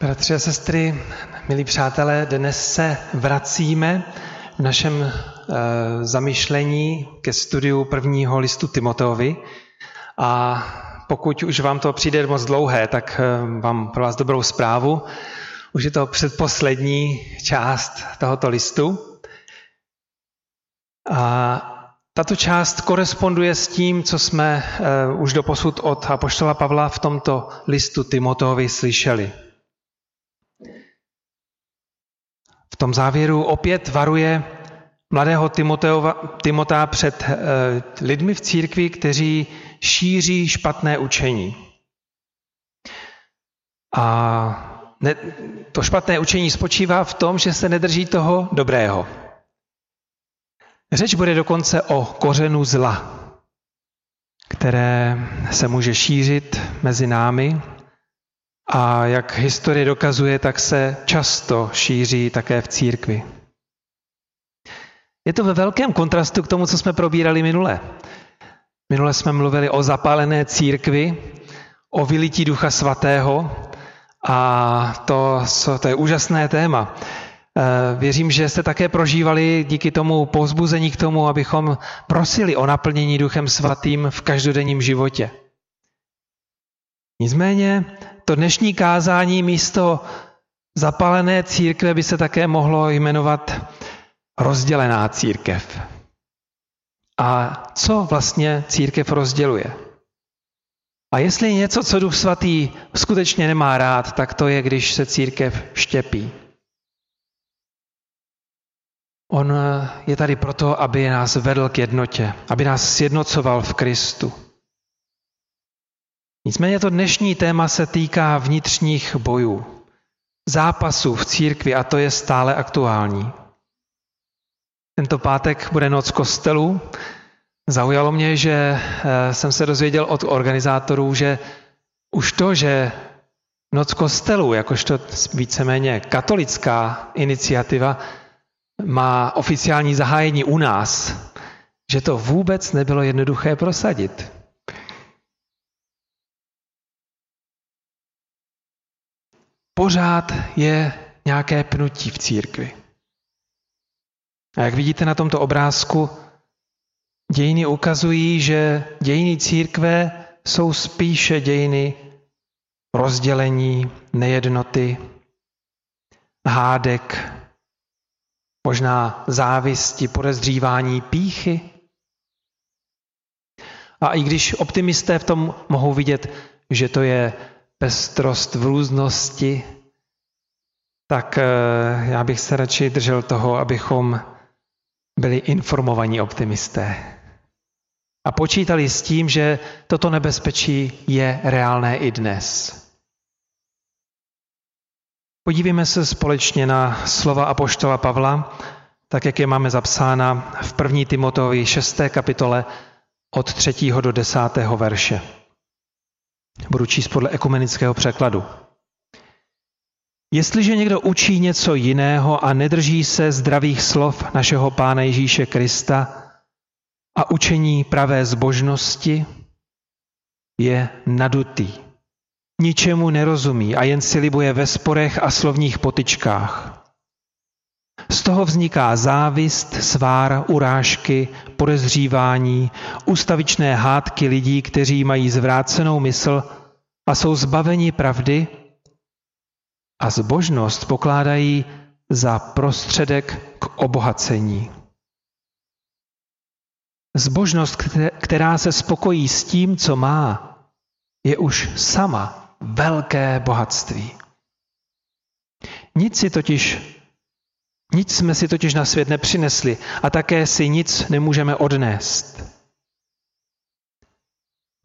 Bratři a sestry, milí přátelé, dnes se vracíme v našem e, zamyšlení ke studiu prvního listu Timoteovi. A pokud už vám to přijde moc dlouhé, tak e, mám pro vás dobrou zprávu. Už je to předposlední část tohoto listu. A tato část koresponduje s tím, co jsme e, už doposud od apoštola Pavla v tomto listu Timoteovi slyšeli. V tom závěru opět varuje mladého Timota před eh, lidmi v církvi, kteří šíří špatné učení. A ne, to špatné učení spočívá v tom, že se nedrží toho dobrého. Řeč bude dokonce o kořenu zla, které se může šířit mezi námi a jak historie dokazuje, tak se často šíří také v církvi. Je to ve velkém kontrastu k tomu, co jsme probírali minule. Minule jsme mluvili o zapálené církvi, o vylití Ducha Svatého a to, to je úžasné téma. Eh, věřím, že jste také prožívali díky tomu povzbuzení k tomu, abychom prosili o naplnění Duchem Svatým v každodenním životě. Nicméně to dnešní kázání místo zapalené církve by se také mohlo jmenovat rozdělená církev. A co vlastně církev rozděluje? A jestli něco, co Duch Svatý skutečně nemá rád, tak to je, když se církev štěpí. On je tady proto, aby nás vedl k jednotě, aby nás sjednocoval v Kristu. Nicméně to dnešní téma se týká vnitřních bojů, zápasů v církvi a to je stále aktuální. Tento pátek bude noc kostelů. Zaujalo mě, že eh, jsem se dozvěděl od organizátorů, že už to, že Noc kostelů, jakožto víceméně katolická iniciativa, má oficiální zahájení u nás, že to vůbec nebylo jednoduché prosadit. Pořád je nějaké pnutí v církvi. A jak vidíte na tomto obrázku, dějiny ukazují, že dějiny církve jsou spíše dějiny rozdělení, nejednoty, hádek, možná závisti, podezřívání, píchy. A i když optimisté v tom mohou vidět, že to je pestrost v různosti, tak eh, já bych se radši držel toho, abychom byli informovaní optimisté. A počítali s tím, že toto nebezpečí je reálné i dnes. Podívejme se společně na slova Apoštola Pavla, tak jak je máme zapsána v 1. Timoteovi 6. kapitole od 3. do 10. verše. Budu číst podle ekumenického překladu. Jestliže někdo učí něco jiného a nedrží se zdravých slov našeho Pána Ježíše Krista a učení pravé zbožnosti, je nadutý. Ničemu nerozumí a jen si libuje ve sporech a slovních potyčkách. Z toho vzniká závist, svár, urážky, podezřívání, ustavičné hádky lidí, kteří mají zvrácenou mysl a jsou zbaveni pravdy a zbožnost pokládají za prostředek k obohacení. Zbožnost, která se spokojí s tím, co má, je už sama velké bohatství. Nic si totiž nic jsme si totiž na svět nepřinesli a také si nic nemůžeme odnést.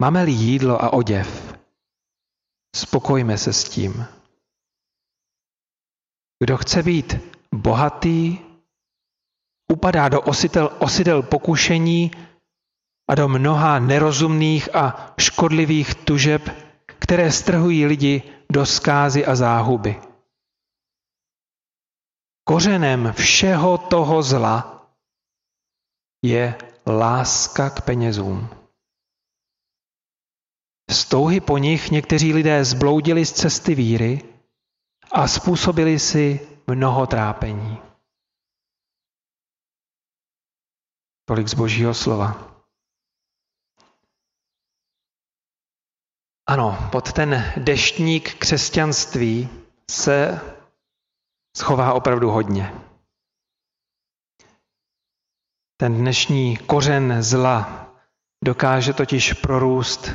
Máme-li jídlo a oděv, spokojme se s tím. Kdo chce být bohatý, upadá do osidel, osidel pokušení a do mnoha nerozumných a škodlivých tužeb, které strhují lidi do skázy a záhuby. Kořenem všeho toho zla je láska k penězům. Z touhy po nich někteří lidé zbloudili z cesty víry a způsobili si mnoho trápení. Tolik z božího slova. Ano, pod ten deštník křesťanství se schová opravdu hodně. Ten dnešní kořen zla dokáže totiž prorůst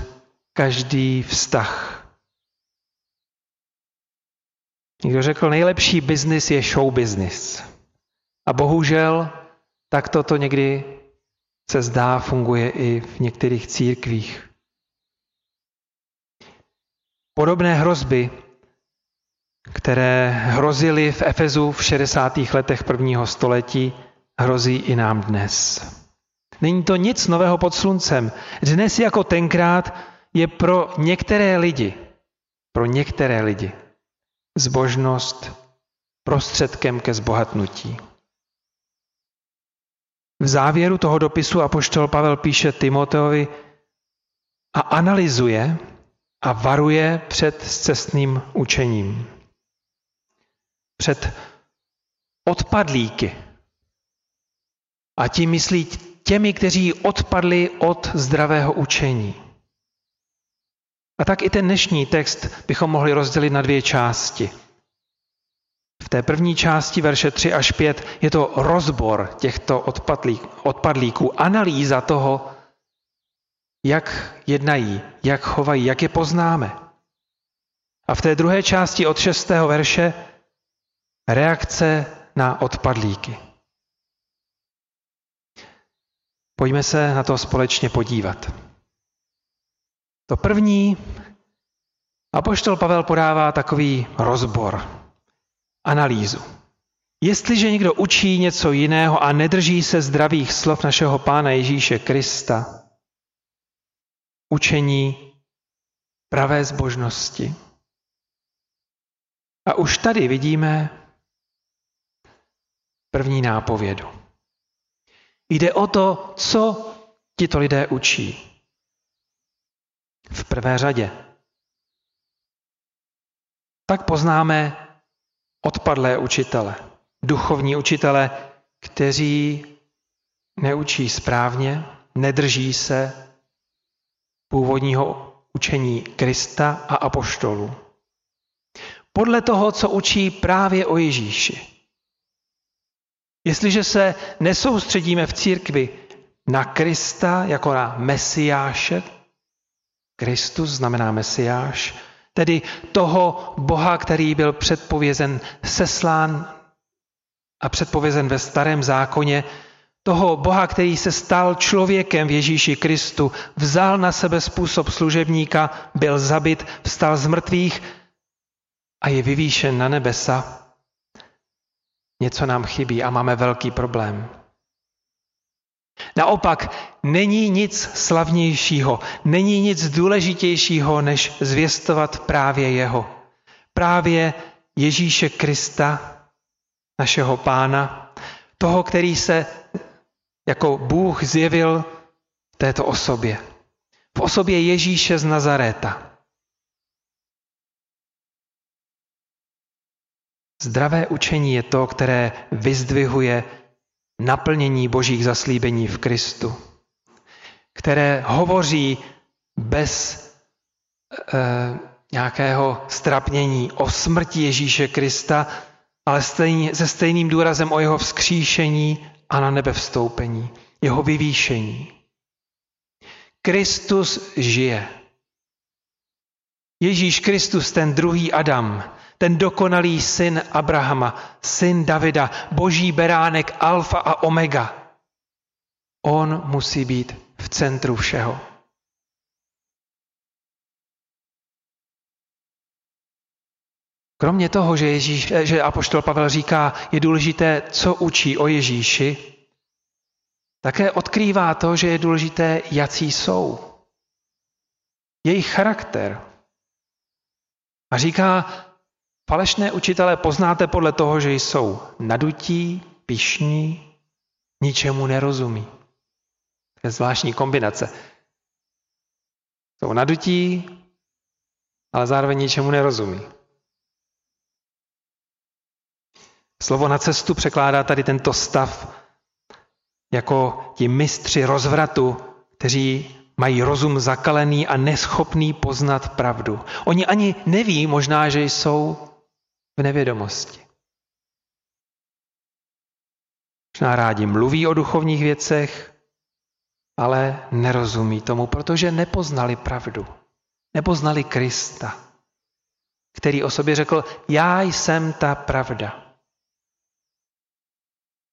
každý vztah. Někdo řekl, nejlepší biznis je show business. A bohužel tak toto někdy se zdá funguje i v některých církvích. Podobné hrozby, které hrozily v Efezu v 60. letech prvního století, hrozí i nám dnes. Není to nic nového pod sluncem. Dnes jako tenkrát je pro některé lidi, pro některé lidi, zbožnost prostředkem ke zbohatnutí. V závěru toho dopisu apoštol Pavel píše Timoteovi a analyzuje a varuje před cestným učením. Před odpadlíky. A tím myslí těmi, kteří odpadli od zdravého učení. A tak i ten dnešní text bychom mohli rozdělit na dvě části. V té první části verše 3 až 5 je to rozbor těchto odpadlíků, analýza toho, jak jednají, jak chovají, jak je poznáme. A v té druhé části od 6. verše reakce na odpadlíky. Pojďme se na to společně podívat. To první, Apoštol Pavel podává takový rozbor, analýzu. Jestliže někdo učí něco jiného a nedrží se zdravých slov našeho Pána Ježíše Krista, učení pravé zbožnosti. A už tady vidíme první nápovědu. Jde o to, co tito lidé učí. V prvé řadě. Tak poznáme odpadlé učitele, duchovní učitele, kteří neučí správně, nedrží se původního učení Krista a apoštolů. Podle toho, co učí právě o Ježíši. Jestliže se nesoustředíme v církvi na Krista jako na Mesiáše, Kristus znamená Mesiáš, tedy toho Boha, který byl předpovězen, seslán a předpovězen ve starém zákoně, toho Boha, který se stal člověkem v Ježíši Kristu, vzal na sebe způsob služebníka, byl zabit, vstal z mrtvých a je vyvýšen na nebesa. Něco nám chybí a máme velký problém. Naopak, není nic slavnějšího, není nic důležitějšího, než zvěstovat právě jeho. Právě Ježíše Krista, našeho pána, toho, který se jako Bůh zjevil této osobě. V osobě Ježíše z Nazaréta. Zdravé učení je to, které vyzdvihuje naplnění božích zaslíbení v Kristu, které hovoří bez e, nějakého strapnění o smrti Ježíše Krista, ale stejně, se stejným důrazem o jeho vzkříšení a na nebe vstoupení, jeho vyvýšení. Kristus žije. Ježíš Kristus, ten druhý Adam, ten dokonalý syn Abrahama, syn Davida, boží beránek alfa a omega. On musí být v centru všeho. Kromě toho, že, Ježíš, že Apoštol Pavel říká, je důležité, co učí o Ježíši, také odkrývá to, že je důležité, jací jsou. Jejich charakter. A říká, Falešné učitele poznáte podle toho, že jsou nadutí, pišní, ničemu nerozumí. To je zvláštní kombinace. Jsou nadutí, ale zároveň ničemu nerozumí. Slovo na cestu překládá tady tento stav jako ti mistři rozvratu, kteří mají rozum zakalený a neschopný poznat pravdu. Oni ani neví možná, že jsou v nevědomosti. Možná rádi mluví o duchovních věcech, ale nerozumí tomu, protože nepoznali pravdu. Nepoznali Krista, který o sobě řekl, já jsem ta pravda.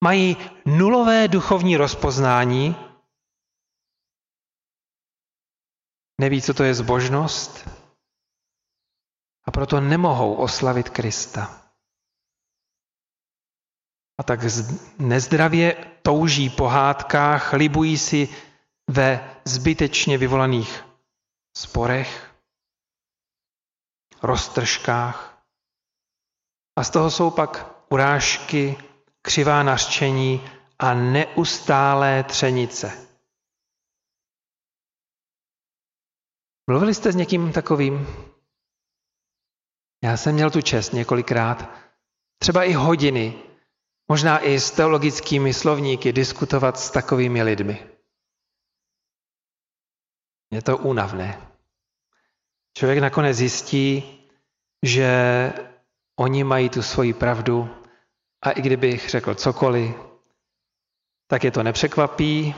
Mají nulové duchovní rozpoznání, neví, co to je zbožnost a proto nemohou oslavit Krista. A tak nezdravě touží po hádkách, libují si ve zbytečně vyvolaných sporech, roztržkách. A z toho jsou pak urážky, křivá nařčení a neustálé třenice. Mluvili jste s někým takovým? Já jsem měl tu čest několikrát, třeba i hodiny, možná i s teologickými slovníky diskutovat s takovými lidmi. Je to únavné. Člověk nakonec zjistí, že oni mají tu svoji pravdu a i kdybych řekl cokoliv, tak je to nepřekvapí,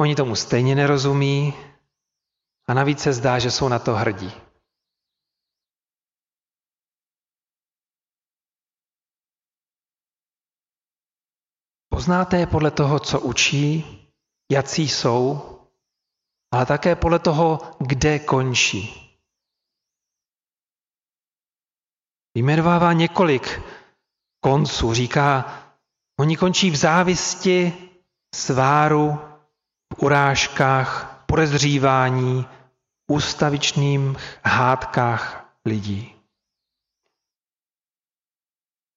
oni tomu stejně nerozumí a navíc se zdá, že jsou na to hrdí. Poznáte je podle toho, co učí, jací jsou, ale také podle toho, kde končí. Vyjmenovává několik konců. Říká, oni končí v závisti, sváru, v urážkách, podezřívání, ústavičným hádkách lidí.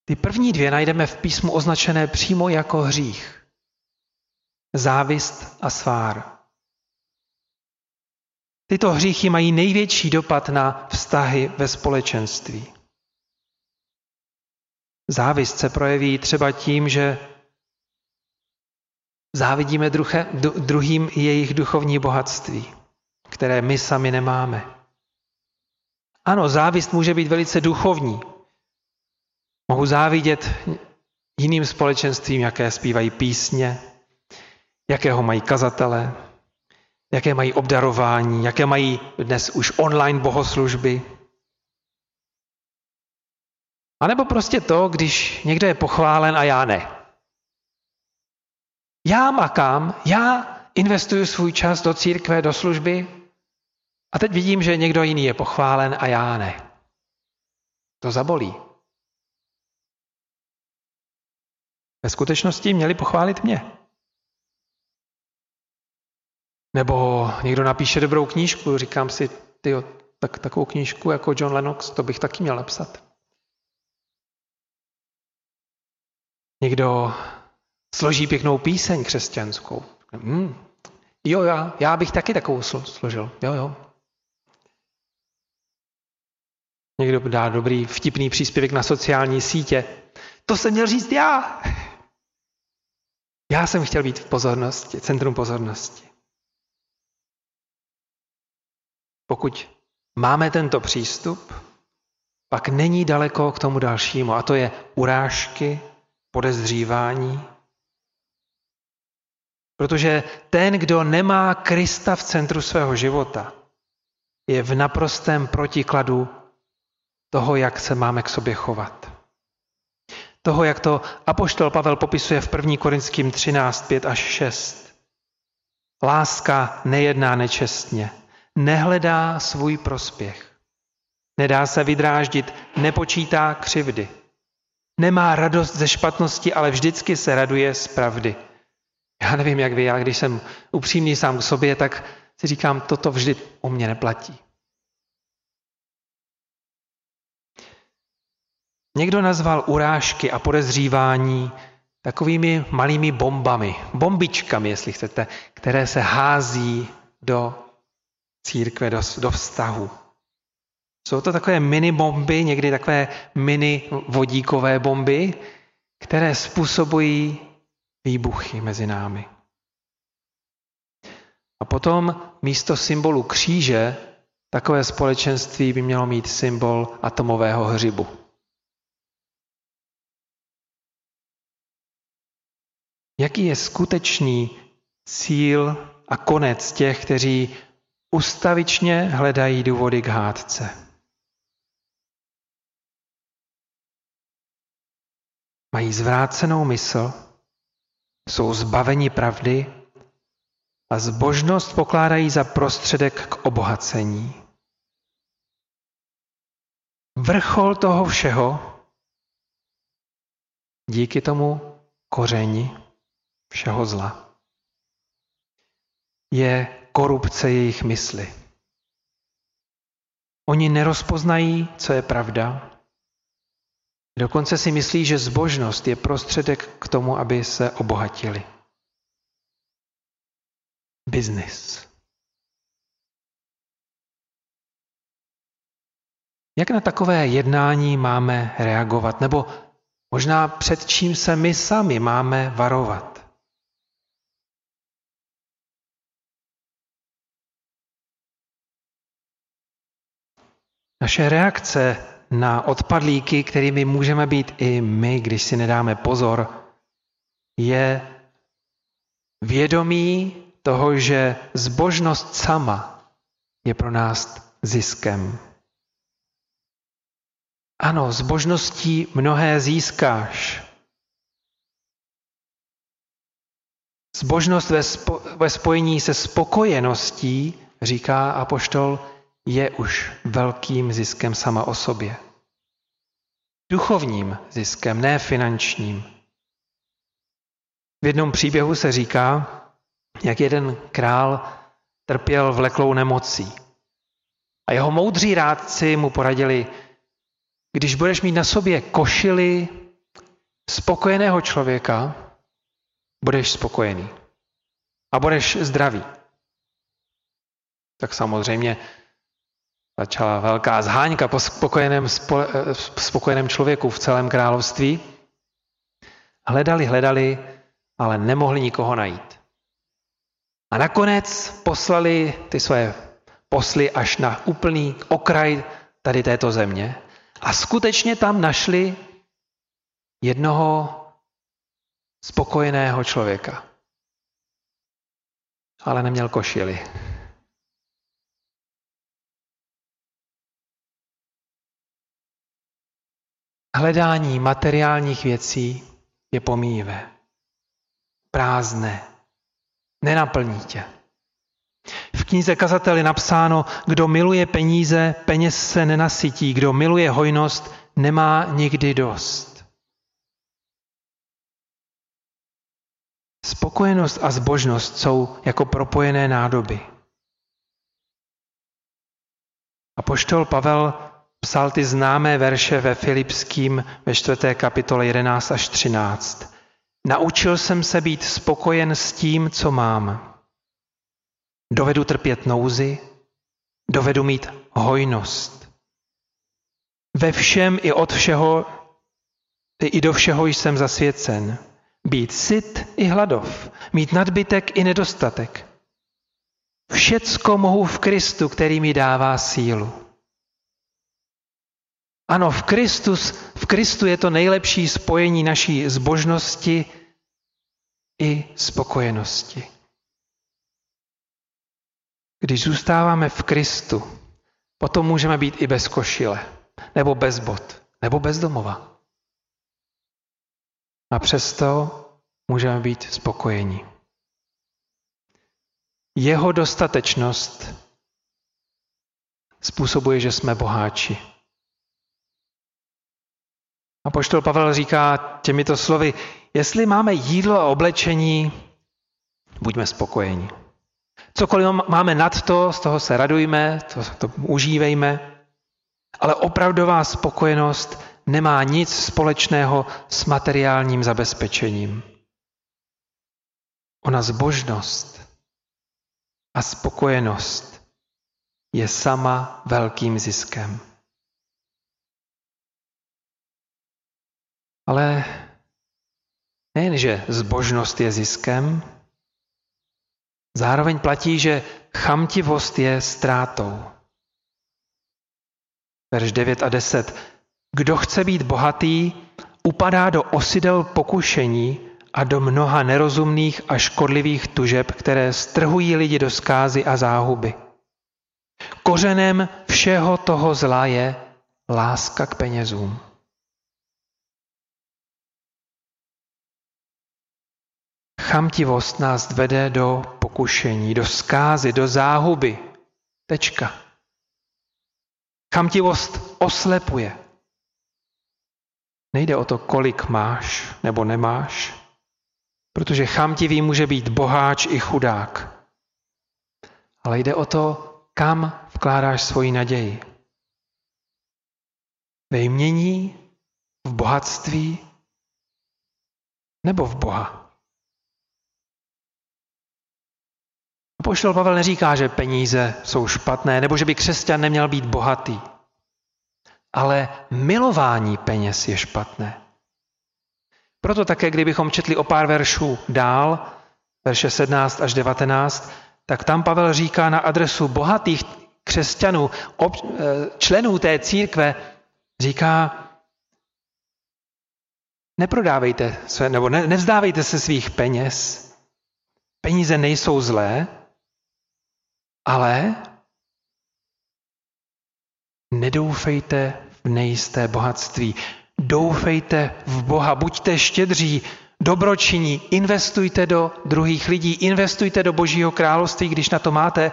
Ty první dvě najdeme v písmu označené přímo jako hřích. Závist a svár. Tyto hříchy mají největší dopad na vztahy ve společenství. Závist se projeví třeba tím, že závidíme druhým jejich duchovní bohatství, které my sami nemáme. Ano, závist může být velice duchovní. Mohu závidět jiným společenstvím, jaké zpívají písně, jakého mají kazatele, jaké mají obdarování, jaké mají dnes už online bohoslužby, a nebo prostě to, když někdo je pochválen a já ne. Já makám, já investuju svůj čas do církve, do služby a teď vidím, že někdo jiný je pochválen a já ne. To zabolí. Ve skutečnosti měli pochválit mě. Nebo někdo napíše dobrou knížku, říkám si, ty tak, takovou knížku jako John Lennox, to bych taky měl napsat. Někdo složí pěknou píseň křesťanskou. Hmm. Jo, já, já bych taky takovou složil. Jo, jo. Někdo dá dobrý vtipný příspěvek na sociální sítě. To jsem měl říct já. Já jsem chtěl být v pozornosti, centrum pozornosti. Pokud máme tento přístup, pak není daleko k tomu dalšímu, a to je urážky, podezřívání. Protože ten, kdo nemá Krista v centru svého života, je v naprostém protikladu toho, jak se máme k sobě chovat. Toho, jak to apoštol Pavel popisuje v 1. Korinským 13, 5 až 6. Láska nejedná nečestně, nehledá svůj prospěch. Nedá se vydráždit, nepočítá křivdy. Nemá radost ze špatnosti, ale vždycky se raduje z pravdy. Já nevím, jak vy, já když jsem upřímný sám k sobě, tak si říkám, toto vždy o mě neplatí. Někdo nazval urážky a podezřívání takovými malými bombami, bombičkami, jestli chcete, které se hází do církve, do, do vztahu. Jsou to takové mini bomby, někdy takové mini vodíkové bomby, které způsobují výbuchy mezi námi. A potom místo symbolu kříže takové společenství by mělo mít symbol atomového hřibu. Jaký je skutečný cíl a konec těch, kteří ustavičně hledají důvody k hádce? Mají zvrácenou mysl, jsou zbaveni pravdy a zbožnost pokládají za prostředek k obohacení. Vrchol toho všeho díky tomu koření všeho zla je korupce jejich mysli. Oni nerozpoznají, co je pravda. Dokonce si myslí, že zbožnost je prostředek k tomu, aby se obohatili. Business. Jak na takové jednání máme reagovat? Nebo možná před čím se my sami máme varovat? Naše reakce na odpadlíky, kterými můžeme být i my, když si nedáme pozor, je vědomí toho, že zbožnost sama je pro nás ziskem. Ano, zbožností mnohé získáš. Zbožnost ve, spo, ve spojení se spokojeností, říká apoštol, je už velkým ziskem sama o sobě. Duchovním ziskem, ne finančním. V jednom příběhu se říká, jak jeden král trpěl vleklou nemocí. A jeho moudří rádci mu poradili, když budeš mít na sobě košily spokojeného člověka, budeš spokojený. A budeš zdravý. Tak samozřejmě Začala velká zháňka po spokojeném, spo, eh, spokojeném člověku v celém království. Hledali, hledali, ale nemohli nikoho najít. A nakonec poslali ty své posly až na úplný okraj tady této země. A skutečně tam našli jednoho spokojeného člověka. Ale neměl košily. Hledání materiálních věcí je pomíjivé, prázdné, nenaplní tě. V knize Kazatel je napsáno, kdo miluje peníze, peněz se nenasytí, kdo miluje hojnost, nemá nikdy dost. Spokojenost a zbožnost jsou jako propojené nádoby. A poštol Pavel psal ty známé verše ve Filipským ve 4. kapitole 11 až 13. Naučil jsem se být spokojen s tím, co mám. Dovedu trpět nouzy, dovedu mít hojnost. Ve všem i od všeho, i do všeho jsem zasvěcen. Být syt i hladov, mít nadbytek i nedostatek. Všecko mohu v Kristu, který mi dává sílu. Ano, v, Kristus, v Kristu je to nejlepší spojení naší zbožnosti i spokojenosti. Když zůstáváme v Kristu, potom můžeme být i bez košile, nebo bez bod, nebo bez domova. A přesto můžeme být spokojeni. Jeho dostatečnost způsobuje, že jsme boháči. A poštol Pavel říká těmito slovy, jestli máme jídlo a oblečení, buďme spokojeni. Cokoliv máme nad to, z toho se radujme, to, to užívejme, ale opravdová spokojenost nemá nic společného s materiálním zabezpečením. Ona zbožnost a spokojenost je sama velkým ziskem. Ale nejenže zbožnost je ziskem, zároveň platí, že chamtivost je ztrátou. Verš 9 a 10. Kdo chce být bohatý, upadá do osidel pokušení a do mnoha nerozumných a škodlivých tužeb, které strhují lidi do skázy a záhuby. Kořenem všeho toho zla je láska k penězům. Chamtivost nás vede do pokušení, do skázy, do záhuby. Tečka. Chamtivost oslepuje. Nejde o to, kolik máš nebo nemáš, protože chamtivý může být boháč i chudák. Ale jde o to, kam vkládáš svoji naději. Ve jmění, v bohatství nebo v Boha. Apoštol Pavel neříká, že peníze jsou špatné, nebo že by křesťan neměl být bohatý. Ale milování peněz je špatné. Proto také, kdybychom četli o pár veršů dál, verše 17 až 19, tak tam Pavel říká na adresu bohatých křesťanů, eh, členů té církve, říká, neprodávejte se, nebo ne, nevzdávejte se svých peněz. Peníze nejsou zlé, ale nedoufejte v nejisté bohatství. Doufejte v Boha, buďte štědří, dobročiní, investujte do druhých lidí, investujte do Božího království, když na to máte.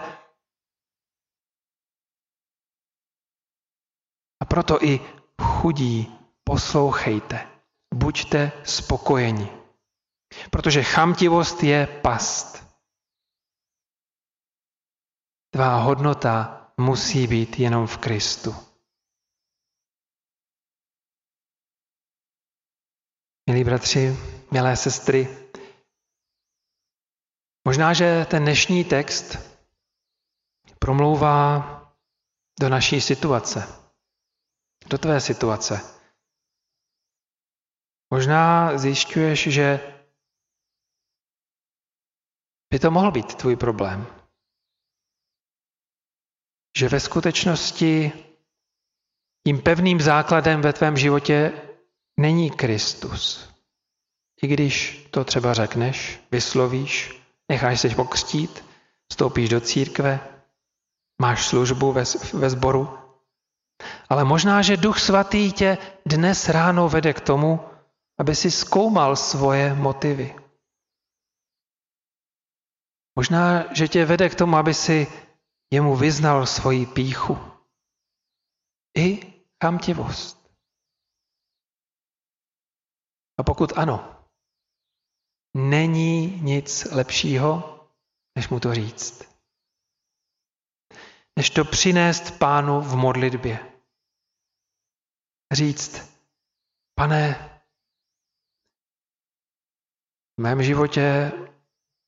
A proto i chudí poslouchejte, buďte spokojeni. Protože chamtivost je past. Tvá hodnota musí být jenom v Kristu. Milí bratři, milé sestry, možná, že ten dnešní text promlouvá do naší situace, do tvé situace. Možná zjišťuješ, že by to mohl být tvůj problém. Že ve skutečnosti tím pevným základem ve tvém životě není Kristus. I když to třeba řekneš, vyslovíš, necháš se pokřtít, vstoupíš do církve, máš službu ve, ve sboru, ale možná, že Duch Svatý tě dnes ráno vede k tomu, aby si zkoumal svoje motivy. Možná, že tě vede k tomu, aby si jemu vyznal svoji píchu. I chamtivost. A pokud ano, není nic lepšího, než mu to říct. Než to přinést pánu v modlitbě. Říct, pane, v mém životě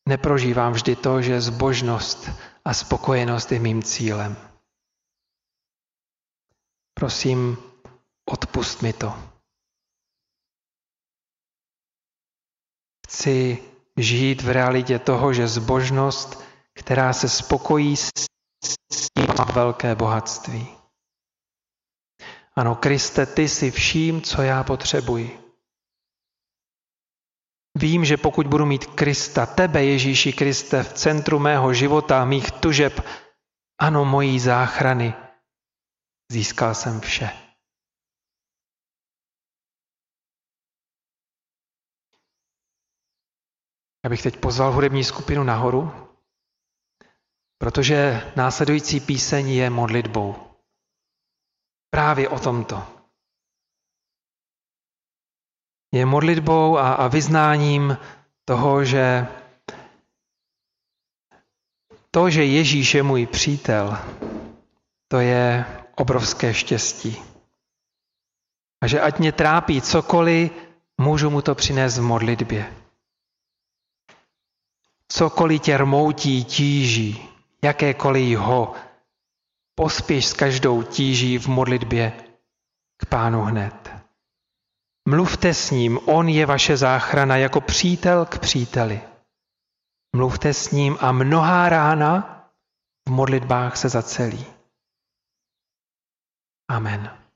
neprožívám vždy to, že zbožnost a spokojenost je mým cílem. Prosím, odpust mi to. Chci žít v realitě toho, že zbožnost, která se spokojí s tím, má velké bohatství. Ano, Kriste, ty jsi vším, co já potřebuji. Vím, že pokud budu mít Krista, tebe, Ježíši Kriste, v centru mého života, mých tužeb, ano, mojí záchrany, získal jsem vše. Já bych teď pozval hudební skupinu nahoru, protože následující píseň je modlitbou. Právě o tomto. Je modlitbou a, a vyznáním toho, že to, že Ježíš je můj přítel, to je obrovské štěstí. A že ať mě trápí cokoliv, můžu mu to přinést v modlitbě. Cokoliv tě rmoutí, tíží, jakékoliv ho, pospěš s každou tíží v modlitbě k pánu hned. Mluvte s ním, on je vaše záchrana jako přítel k příteli. Mluvte s ním a mnohá rána v modlitbách se zacelí. Amen.